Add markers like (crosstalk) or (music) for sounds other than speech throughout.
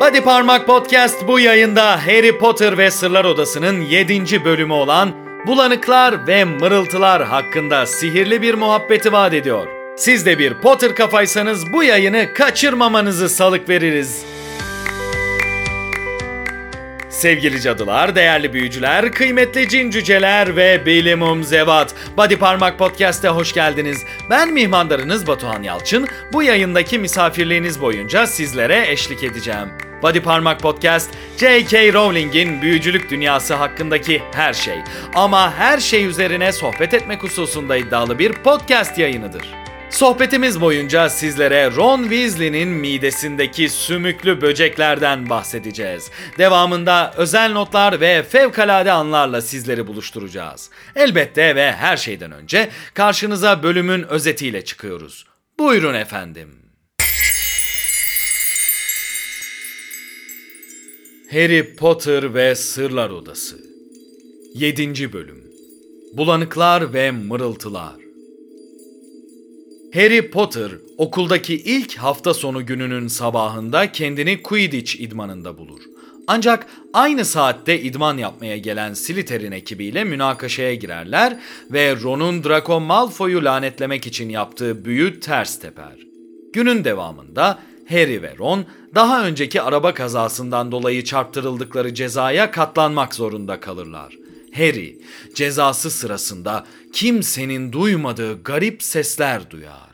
Body Parmak Podcast bu yayında Harry Potter ve Sırlar Odası'nın 7. bölümü olan Bulanıklar ve Mırıltılar hakkında sihirli bir muhabbeti vaat ediyor. Siz de bir Potter kafaysanız bu yayını kaçırmamanızı salık veririz. Sevgili cadılar, değerli büyücüler, kıymetli cin cüceler ve bilimum zevat. Body Parmak Podcast'e hoş geldiniz. Ben mihmandarınız Batuhan Yalçın. Bu yayındaki misafirliğiniz boyunca sizlere eşlik edeceğim. Body Parmak Podcast, J.K. Rowling'in büyücülük dünyası hakkındaki her şey. Ama her şey üzerine sohbet etmek hususunda iddialı bir podcast yayınıdır. Sohbetimiz boyunca sizlere Ron Weasley'nin midesindeki sümüklü böceklerden bahsedeceğiz. Devamında özel notlar ve fevkalade anlarla sizleri buluşturacağız. Elbette ve her şeyden önce karşınıza bölümün özetiyle çıkıyoruz. Buyurun efendim. Harry Potter ve Sırlar Odası 7. Bölüm Bulanıklar ve Mırıltılar Harry Potter okuldaki ilk hafta sonu gününün sabahında kendini Quidditch idmanında bulur. Ancak aynı saatte idman yapmaya gelen Slytherin ekibiyle münakaşaya girerler ve Ron'un Draco Malfoy'u lanetlemek için yaptığı büyü ters teper. Günün devamında Harry ve Ron daha önceki araba kazasından dolayı çarptırıldıkları cezaya katlanmak zorunda kalırlar. Harry cezası sırasında kimsenin duymadığı garip sesler duyar.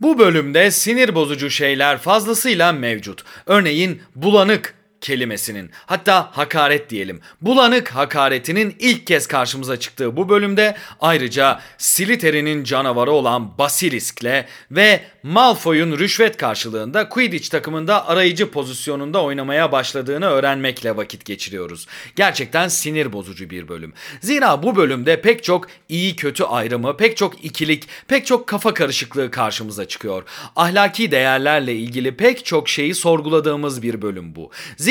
Bu bölümde sinir bozucu şeyler fazlasıyla mevcut. Örneğin bulanık kelimesinin hatta hakaret diyelim. Bulanık hakaretinin ilk kez karşımıza çıktığı bu bölümde ayrıca Slytherin'in canavarı olan Basilisk'le ve Malfoy'un rüşvet karşılığında Quidditch takımında arayıcı pozisyonunda oynamaya başladığını öğrenmekle vakit geçiriyoruz. Gerçekten sinir bozucu bir bölüm. Zira bu bölümde pek çok iyi kötü ayrımı, pek çok ikilik, pek çok kafa karışıklığı karşımıza çıkıyor. Ahlaki değerlerle ilgili pek çok şeyi sorguladığımız bir bölüm bu. Zira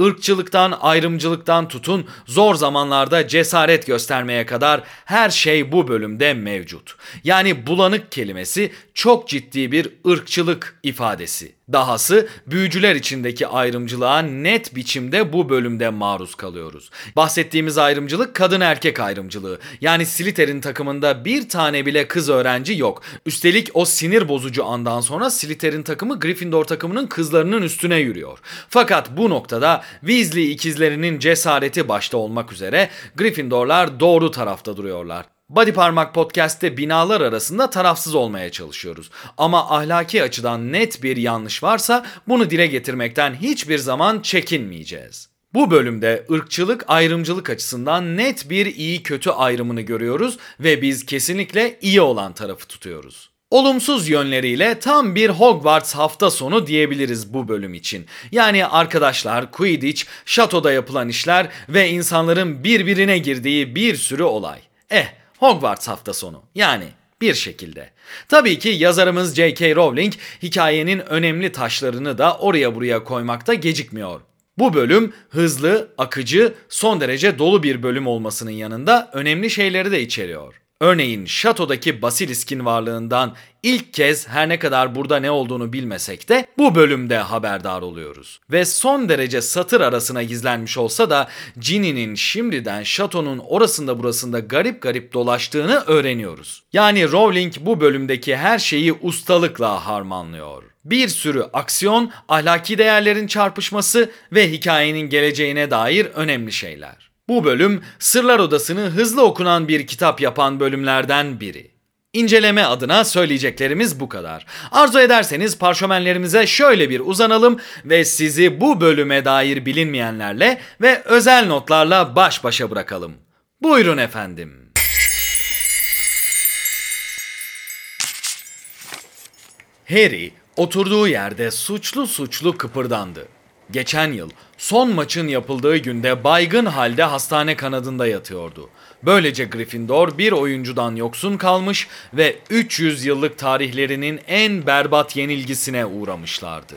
ırkçılıktan, ayrımcılıktan tutun zor zamanlarda cesaret göstermeye kadar her şey bu bölümde mevcut. Yani bulanık kelimesi çok ciddi bir ırkçılık ifadesi. Dahası büyücüler içindeki ayrımcılığa net biçimde bu bölümde maruz kalıyoruz. Bahsettiğimiz ayrımcılık kadın erkek ayrımcılığı. Yani Slytherin takımında bir tane bile kız öğrenci yok. Üstelik o sinir bozucu andan sonra Slytherin takımı Gryffindor takımının kızlarının üstüne yürüyor. Fakat bu noktada Weasley ikizlerinin cesareti başta olmak üzere Gryffindorlar doğru tarafta duruyorlar. Body Parmak Podcast'te binalar arasında tarafsız olmaya çalışıyoruz. Ama ahlaki açıdan net bir yanlış varsa bunu dile getirmekten hiçbir zaman çekinmeyeceğiz. Bu bölümde ırkçılık ayrımcılık açısından net bir iyi kötü ayrımını görüyoruz ve biz kesinlikle iyi olan tarafı tutuyoruz. Olumsuz yönleriyle tam bir Hogwarts hafta sonu diyebiliriz bu bölüm için. Yani arkadaşlar, Quidditch, şatoda yapılan işler ve insanların birbirine girdiği bir sürü olay. Eh, Hogwarts hafta sonu. Yani bir şekilde. Tabii ki yazarımız J.K. Rowling hikayenin önemli taşlarını da oraya buraya koymakta gecikmiyor. Bu bölüm hızlı, akıcı, son derece dolu bir bölüm olmasının yanında önemli şeyleri de içeriyor. Örneğin şatodaki Basilisk'in varlığından ilk kez her ne kadar burada ne olduğunu bilmesek de bu bölümde haberdar oluyoruz. Ve son derece satır arasına gizlenmiş olsa da Ginny'nin şimdiden şatonun orasında burasında garip garip dolaştığını öğreniyoruz. Yani Rowling bu bölümdeki her şeyi ustalıkla harmanlıyor. Bir sürü aksiyon, ahlaki değerlerin çarpışması ve hikayenin geleceğine dair önemli şeyler. Bu bölüm Sırlar Odası'nı hızlı okunan bir kitap yapan bölümlerden biri. İnceleme adına söyleyeceklerimiz bu kadar. Arzu ederseniz parşömenlerimize şöyle bir uzanalım ve sizi bu bölüme dair bilinmeyenlerle ve özel notlarla baş başa bırakalım. Buyurun efendim. Harry oturduğu yerde suçlu suçlu kıpırdandı. Geçen yıl son maçın yapıldığı günde baygın halde hastane kanadında yatıyordu. Böylece Gryffindor bir oyuncudan yoksun kalmış ve 300 yıllık tarihlerinin en berbat yenilgisine uğramışlardı.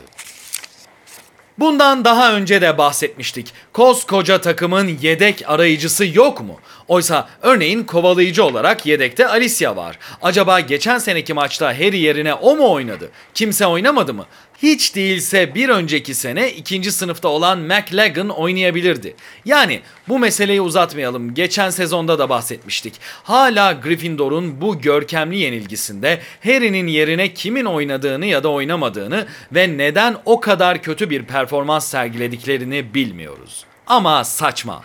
Bundan daha önce de bahsetmiştik. Koskoca takımın yedek arayıcısı yok mu? Oysa örneğin kovalayıcı olarak yedekte Alicia var. Acaba geçen seneki maçta Harry yerine o mu oynadı? Kimse oynamadı mı? Hiç değilse bir önceki sene ikinci sınıfta olan McLagan oynayabilirdi. Yani bu meseleyi uzatmayalım. Geçen sezonda da bahsetmiştik. Hala Gryffindor'un bu görkemli yenilgisinde Harry'nin yerine kimin oynadığını ya da oynamadığını ve neden o kadar kötü bir performans sergilediklerini bilmiyoruz. Ama saçma.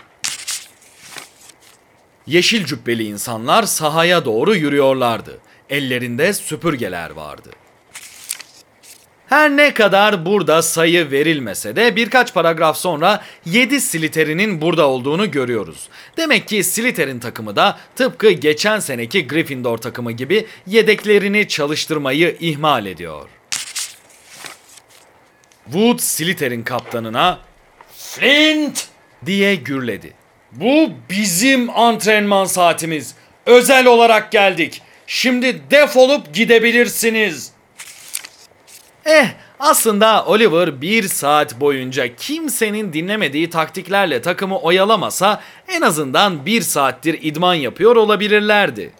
Yeşil cübbeli insanlar sahaya doğru yürüyorlardı. Ellerinde süpürgeler vardı. Her ne kadar burada sayı verilmese de birkaç paragraf sonra 7 Slytherin'in burada olduğunu görüyoruz. Demek ki Slytherin takımı da tıpkı geçen seneki Gryffindor takımı gibi yedeklerini çalıştırmayı ihmal ediyor. Wood Slytherin kaptanına Flint diye gürledi. Bu bizim antrenman saatimiz. Özel olarak geldik. Şimdi defolup gidebilirsiniz. Eh aslında Oliver bir saat boyunca kimsenin dinlemediği taktiklerle takımı oyalamasa en azından bir saattir idman yapıyor olabilirlerdi.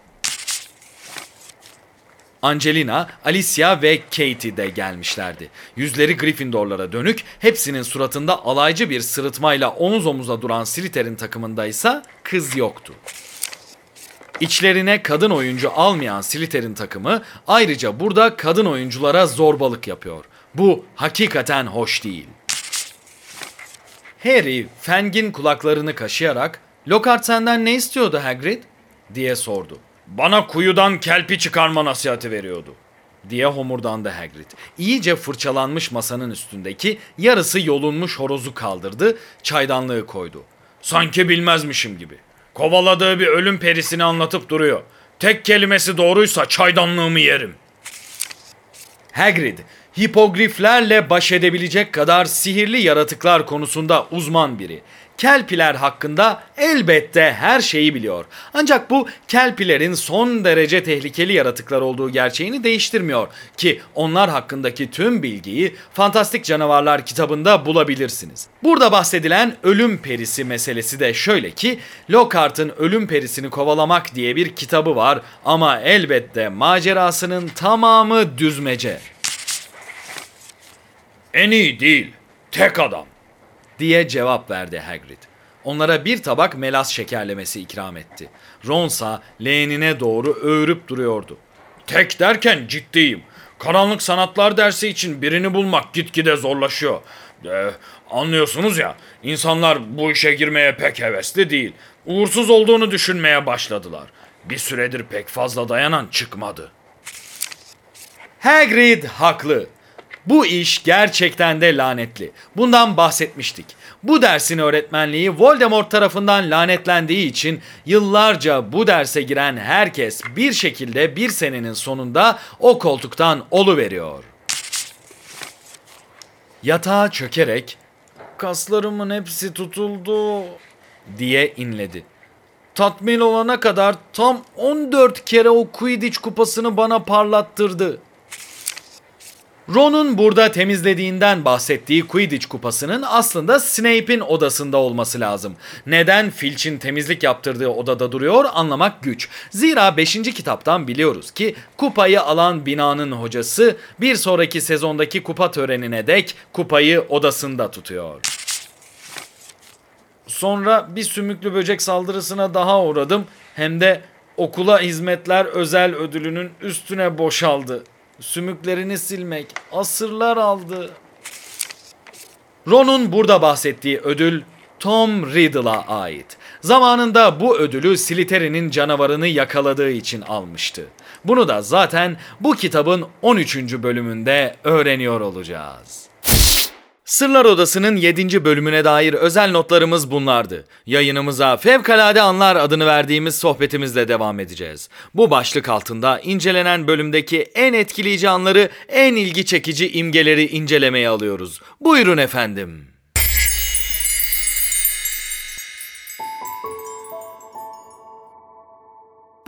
Angelina, Alicia ve Katie de gelmişlerdi. Yüzleri Gryffindorlara dönük, hepsinin suratında alaycı bir sırıtmayla omuz omuza duran Slytherin takımında ise kız yoktu. İçlerine kadın oyuncu almayan Slytherin takımı ayrıca burada kadın oyunculara zorbalık yapıyor. Bu hakikaten hoş değil. Harry, Fang'in kulaklarını kaşıyarak "Lockhart senden ne istiyordu Hagrid?" diye sordu. Bana kuyudan kelpi çıkarma nasihati veriyordu diye homurdandı Hagrid. İyice fırçalanmış masanın üstündeki yarısı yolunmuş horozu kaldırdı, çaydanlığı koydu. Sanki bilmezmişim gibi. Kovaladığı bir ölüm perisini anlatıp duruyor. Tek kelimesi doğruysa çaydanlığımı yerim. Hagrid, hipogriflerle baş edebilecek kadar sihirli yaratıklar konusunda uzman biri. Kelpiler hakkında elbette her şeyi biliyor. Ancak bu kelpilerin son derece tehlikeli yaratıklar olduğu gerçeğini değiştirmiyor ki onlar hakkındaki tüm bilgiyi Fantastik Canavarlar kitabında bulabilirsiniz. Burada bahsedilen ölüm perisi meselesi de şöyle ki Lockhart'ın ölüm perisini kovalamak diye bir kitabı var ama elbette macerasının tamamı düzmece. En iyi değil, tek adam diye cevap verdi Hagrid. Onlara bir tabak melas şekerlemesi ikram etti. Ronsa leğenine doğru öğürüp duruyordu. Tek derken ciddiyim. Karanlık sanatlar dersi için birini bulmak gitgide zorlaşıyor. Ee, anlıyorsunuz ya, insanlar bu işe girmeye pek hevesli değil. Uğursuz olduğunu düşünmeye başladılar. Bir süredir pek fazla dayanan çıkmadı. Hagrid haklı. Bu iş gerçekten de lanetli. Bundan bahsetmiştik. Bu dersin öğretmenliği Voldemort tarafından lanetlendiği için yıllarca bu derse giren herkes bir şekilde bir senenin sonunda o koltuktan olu veriyor. Yatağa çökerek kaslarımın hepsi tutuldu diye inledi. Tatmin olana kadar tam 14 kere o Quidditch kupasını bana parlattırdı. Ron'un burada temizlediğinden bahsettiği Quidditch kupasının aslında Snape'in odasında olması lazım. Neden Filch'in temizlik yaptırdığı odada duruyor anlamak güç. Zira 5. kitaptan biliyoruz ki kupayı alan binanın hocası bir sonraki sezondaki kupa törenine dek kupayı odasında tutuyor. Sonra bir sümüklü böcek saldırısına daha uğradım. Hem de okula hizmetler özel ödülünün üstüne boşaldı sümüklerini silmek asırlar aldı. Ron'un burada bahsettiği ödül Tom Riddle'a ait. Zamanında bu ödülü Slytherin'in canavarını yakaladığı için almıştı. Bunu da zaten bu kitabın 13. bölümünde öğreniyor olacağız. Sırlar Odası'nın 7. bölümüne dair özel notlarımız bunlardı. Yayınımıza Fevkalade Anlar adını verdiğimiz sohbetimizle devam edeceğiz. Bu başlık altında incelenen bölümdeki en etkileyici anları, en ilgi çekici imgeleri incelemeye alıyoruz. Buyurun efendim.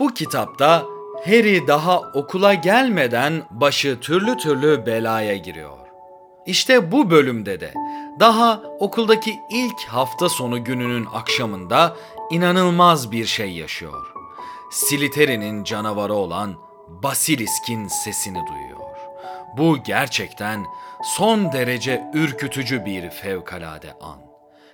Bu kitapta Harry daha okula gelmeden başı türlü türlü belaya giriyor. İşte bu bölümde de daha okuldaki ilk hafta sonu gününün akşamında inanılmaz bir şey yaşıyor. Slytherin'in canavarı olan Basilisk'in sesini duyuyor. Bu gerçekten son derece ürkütücü bir fevkalade an.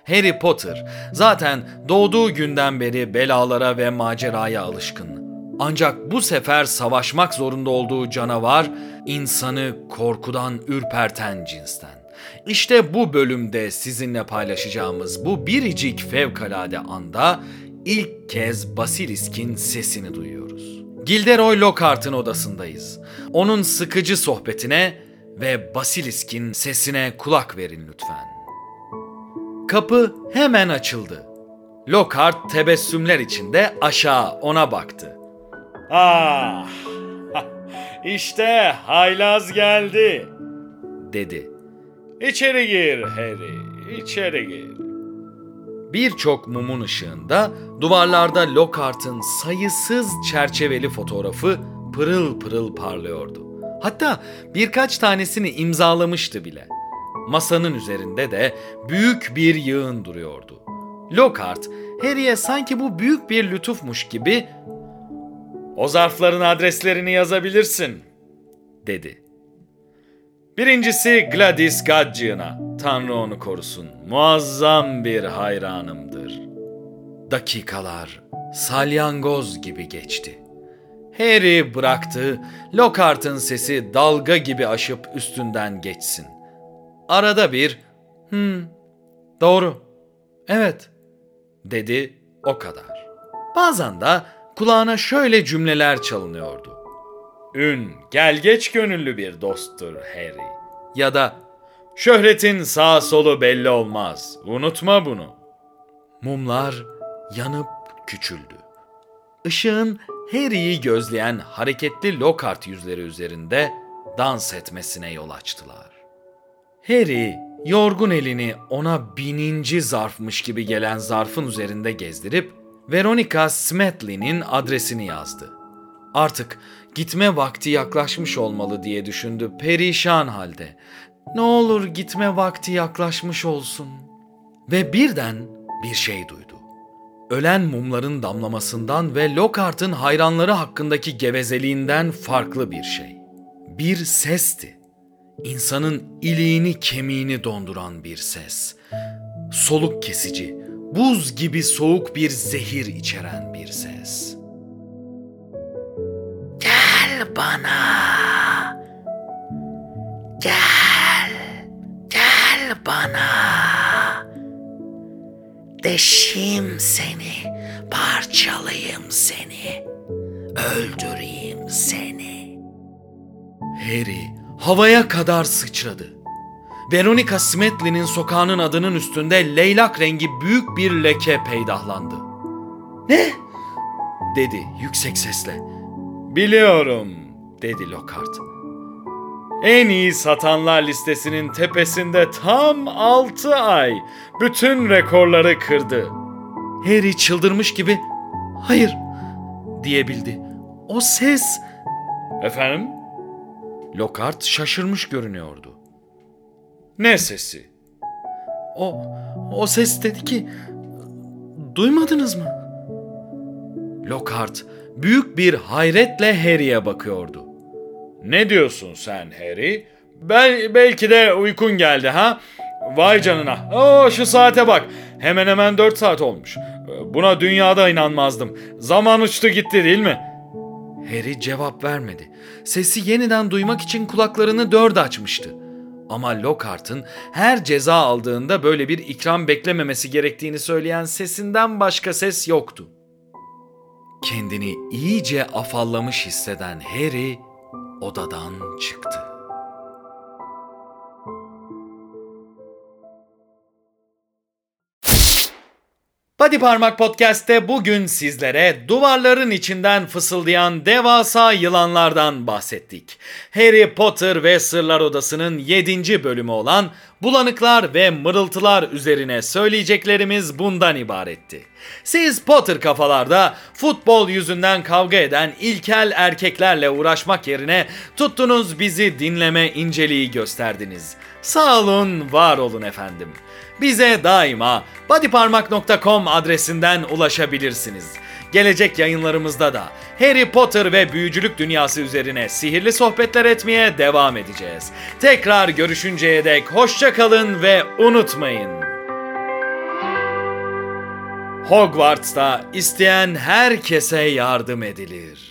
Harry Potter zaten doğduğu günden beri belalara ve maceraya alışkın. Ancak bu sefer savaşmak zorunda olduğu canavar insanı korkudan ürperten cinsten. İşte bu bölümde sizinle paylaşacağımız bu biricik fevkalade anda ilk kez Basilisk'in sesini duyuyoruz. Gilderoy Lockhart'ın odasındayız. Onun sıkıcı sohbetine ve Basilisk'in sesine kulak verin lütfen. Kapı hemen açıldı. Lockhart tebessümler içinde aşağı ona baktı. Ah, (laughs) işte haylaz geldi. dedi. İçeri gir Harry, içeri gir. Birçok mumun ışığında duvarlarda Lockhart'ın sayısız çerçeveli fotoğrafı pırıl pırıl parlıyordu. Hatta birkaç tanesini imzalamıştı bile. Masanın üzerinde de büyük bir yığın duruyordu. Lockhart, Harry'e sanki bu büyük bir lütufmuş gibi O zarfların adreslerini yazabilirsin. dedi. Birincisi Gladys Gadgeon'a. Tanrı onu korusun. Muazzam bir hayranımdır. Dakikalar salyangoz gibi geçti. Harry bıraktı, Lockhart'ın sesi dalga gibi aşıp üstünden geçsin. Arada bir, hmm, doğru, evet, dedi o kadar. Bazen de kulağına şöyle cümleler çalınıyordu. Ün, gel geç gönüllü bir dosttur Harry. Ya da Şöhretin sağ solu belli olmaz. Unutma bunu. mumlar yanıp küçüldü. Işığın Harry'i gözleyen hareketli Lockhart yüzleri üzerinde dans etmesine yol açtılar. Harry, yorgun elini ona bininci zarfmış gibi gelen zarfın üzerinde gezdirip Veronica Smedley'nin adresini yazdı. Artık gitme vakti yaklaşmış olmalı diye düşündü perişan halde. Ne olur gitme vakti yaklaşmış olsun. Ve birden bir şey duydu. Ölen mumların damlamasından ve Lockhart'ın hayranları hakkındaki gevezeliğinden farklı bir şey. Bir sesti. İnsanın iliğini kemiğini donduran bir ses. Soluk kesici, buz gibi soğuk bir zehir içeren bir ses. Gel bana. Gel. Gel bana. Deşeyim seni, parçalayayım seni, öldüreyim seni. Harry havaya kadar sıçradı. Veronica Smedley'nin sokağının adının üstünde leylak rengi büyük bir leke peydahlandı. Ne? dedi yüksek sesle. Biliyorum. Dedi Lockhart. En iyi satanlar listesinin tepesinde tam 6 ay bütün rekorları kırdı. Harry çıldırmış gibi hayır diyebildi. O ses Efendim? Lockhart şaşırmış görünüyordu. Ne sesi? O o ses dedi ki duymadınız mı? Lockhart büyük bir hayretle Harry'e bakıyordu. Ne diyorsun sen Harry? Bel belki de uykun geldi ha? Vay canına. Oo şu saate bak. Hemen hemen 4 saat olmuş. Buna dünyada inanmazdım. Zaman uçtu gitti değil mi? Harry cevap vermedi. Sesi yeniden duymak için kulaklarını dört açmıştı. Ama Lockhart'ın her ceza aldığında böyle bir ikram beklememesi gerektiğini söyleyen sesinden başka ses yoktu. Kendini iyice afallamış hisseden Harry odadan çıktı. Body Parmak Podcast'te bugün sizlere duvarların içinden fısıldayan devasa yılanlardan bahsettik. Harry Potter ve Sırlar Odası'nın 7. bölümü olan Bulanıklar ve mırıltılar üzerine söyleyeceklerimiz bundan ibaretti. Siz Potter kafalarda futbol yüzünden kavga eden ilkel erkeklerle uğraşmak yerine tuttunuz bizi dinleme inceliği gösterdiniz. Sağ olun, var olun efendim. Bize daima bodyparmak.com adresinden ulaşabilirsiniz. Gelecek yayınlarımızda da Harry Potter ve büyücülük dünyası üzerine sihirli sohbetler etmeye devam edeceğiz. Tekrar görüşünceye dek hoşça kalın ve unutmayın. Hogwarts'ta isteyen herkese yardım edilir.